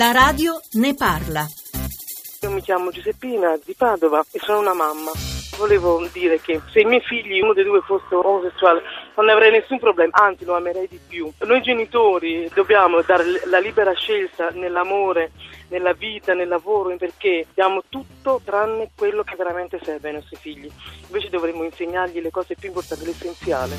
La radio ne parla. Io mi chiamo Giuseppina di Padova e sono una mamma. Volevo dire che se i miei figli, uno dei due, fosse omosessuale, non ne avrei nessun problema, anzi lo amerei di più. Noi genitori dobbiamo dare la libera scelta nell'amore, nella vita, nel lavoro, perché diamo tutto tranne quello che veramente serve ai nostri figli. Invece dovremmo insegnargli le cose più importanti, l'essenziale.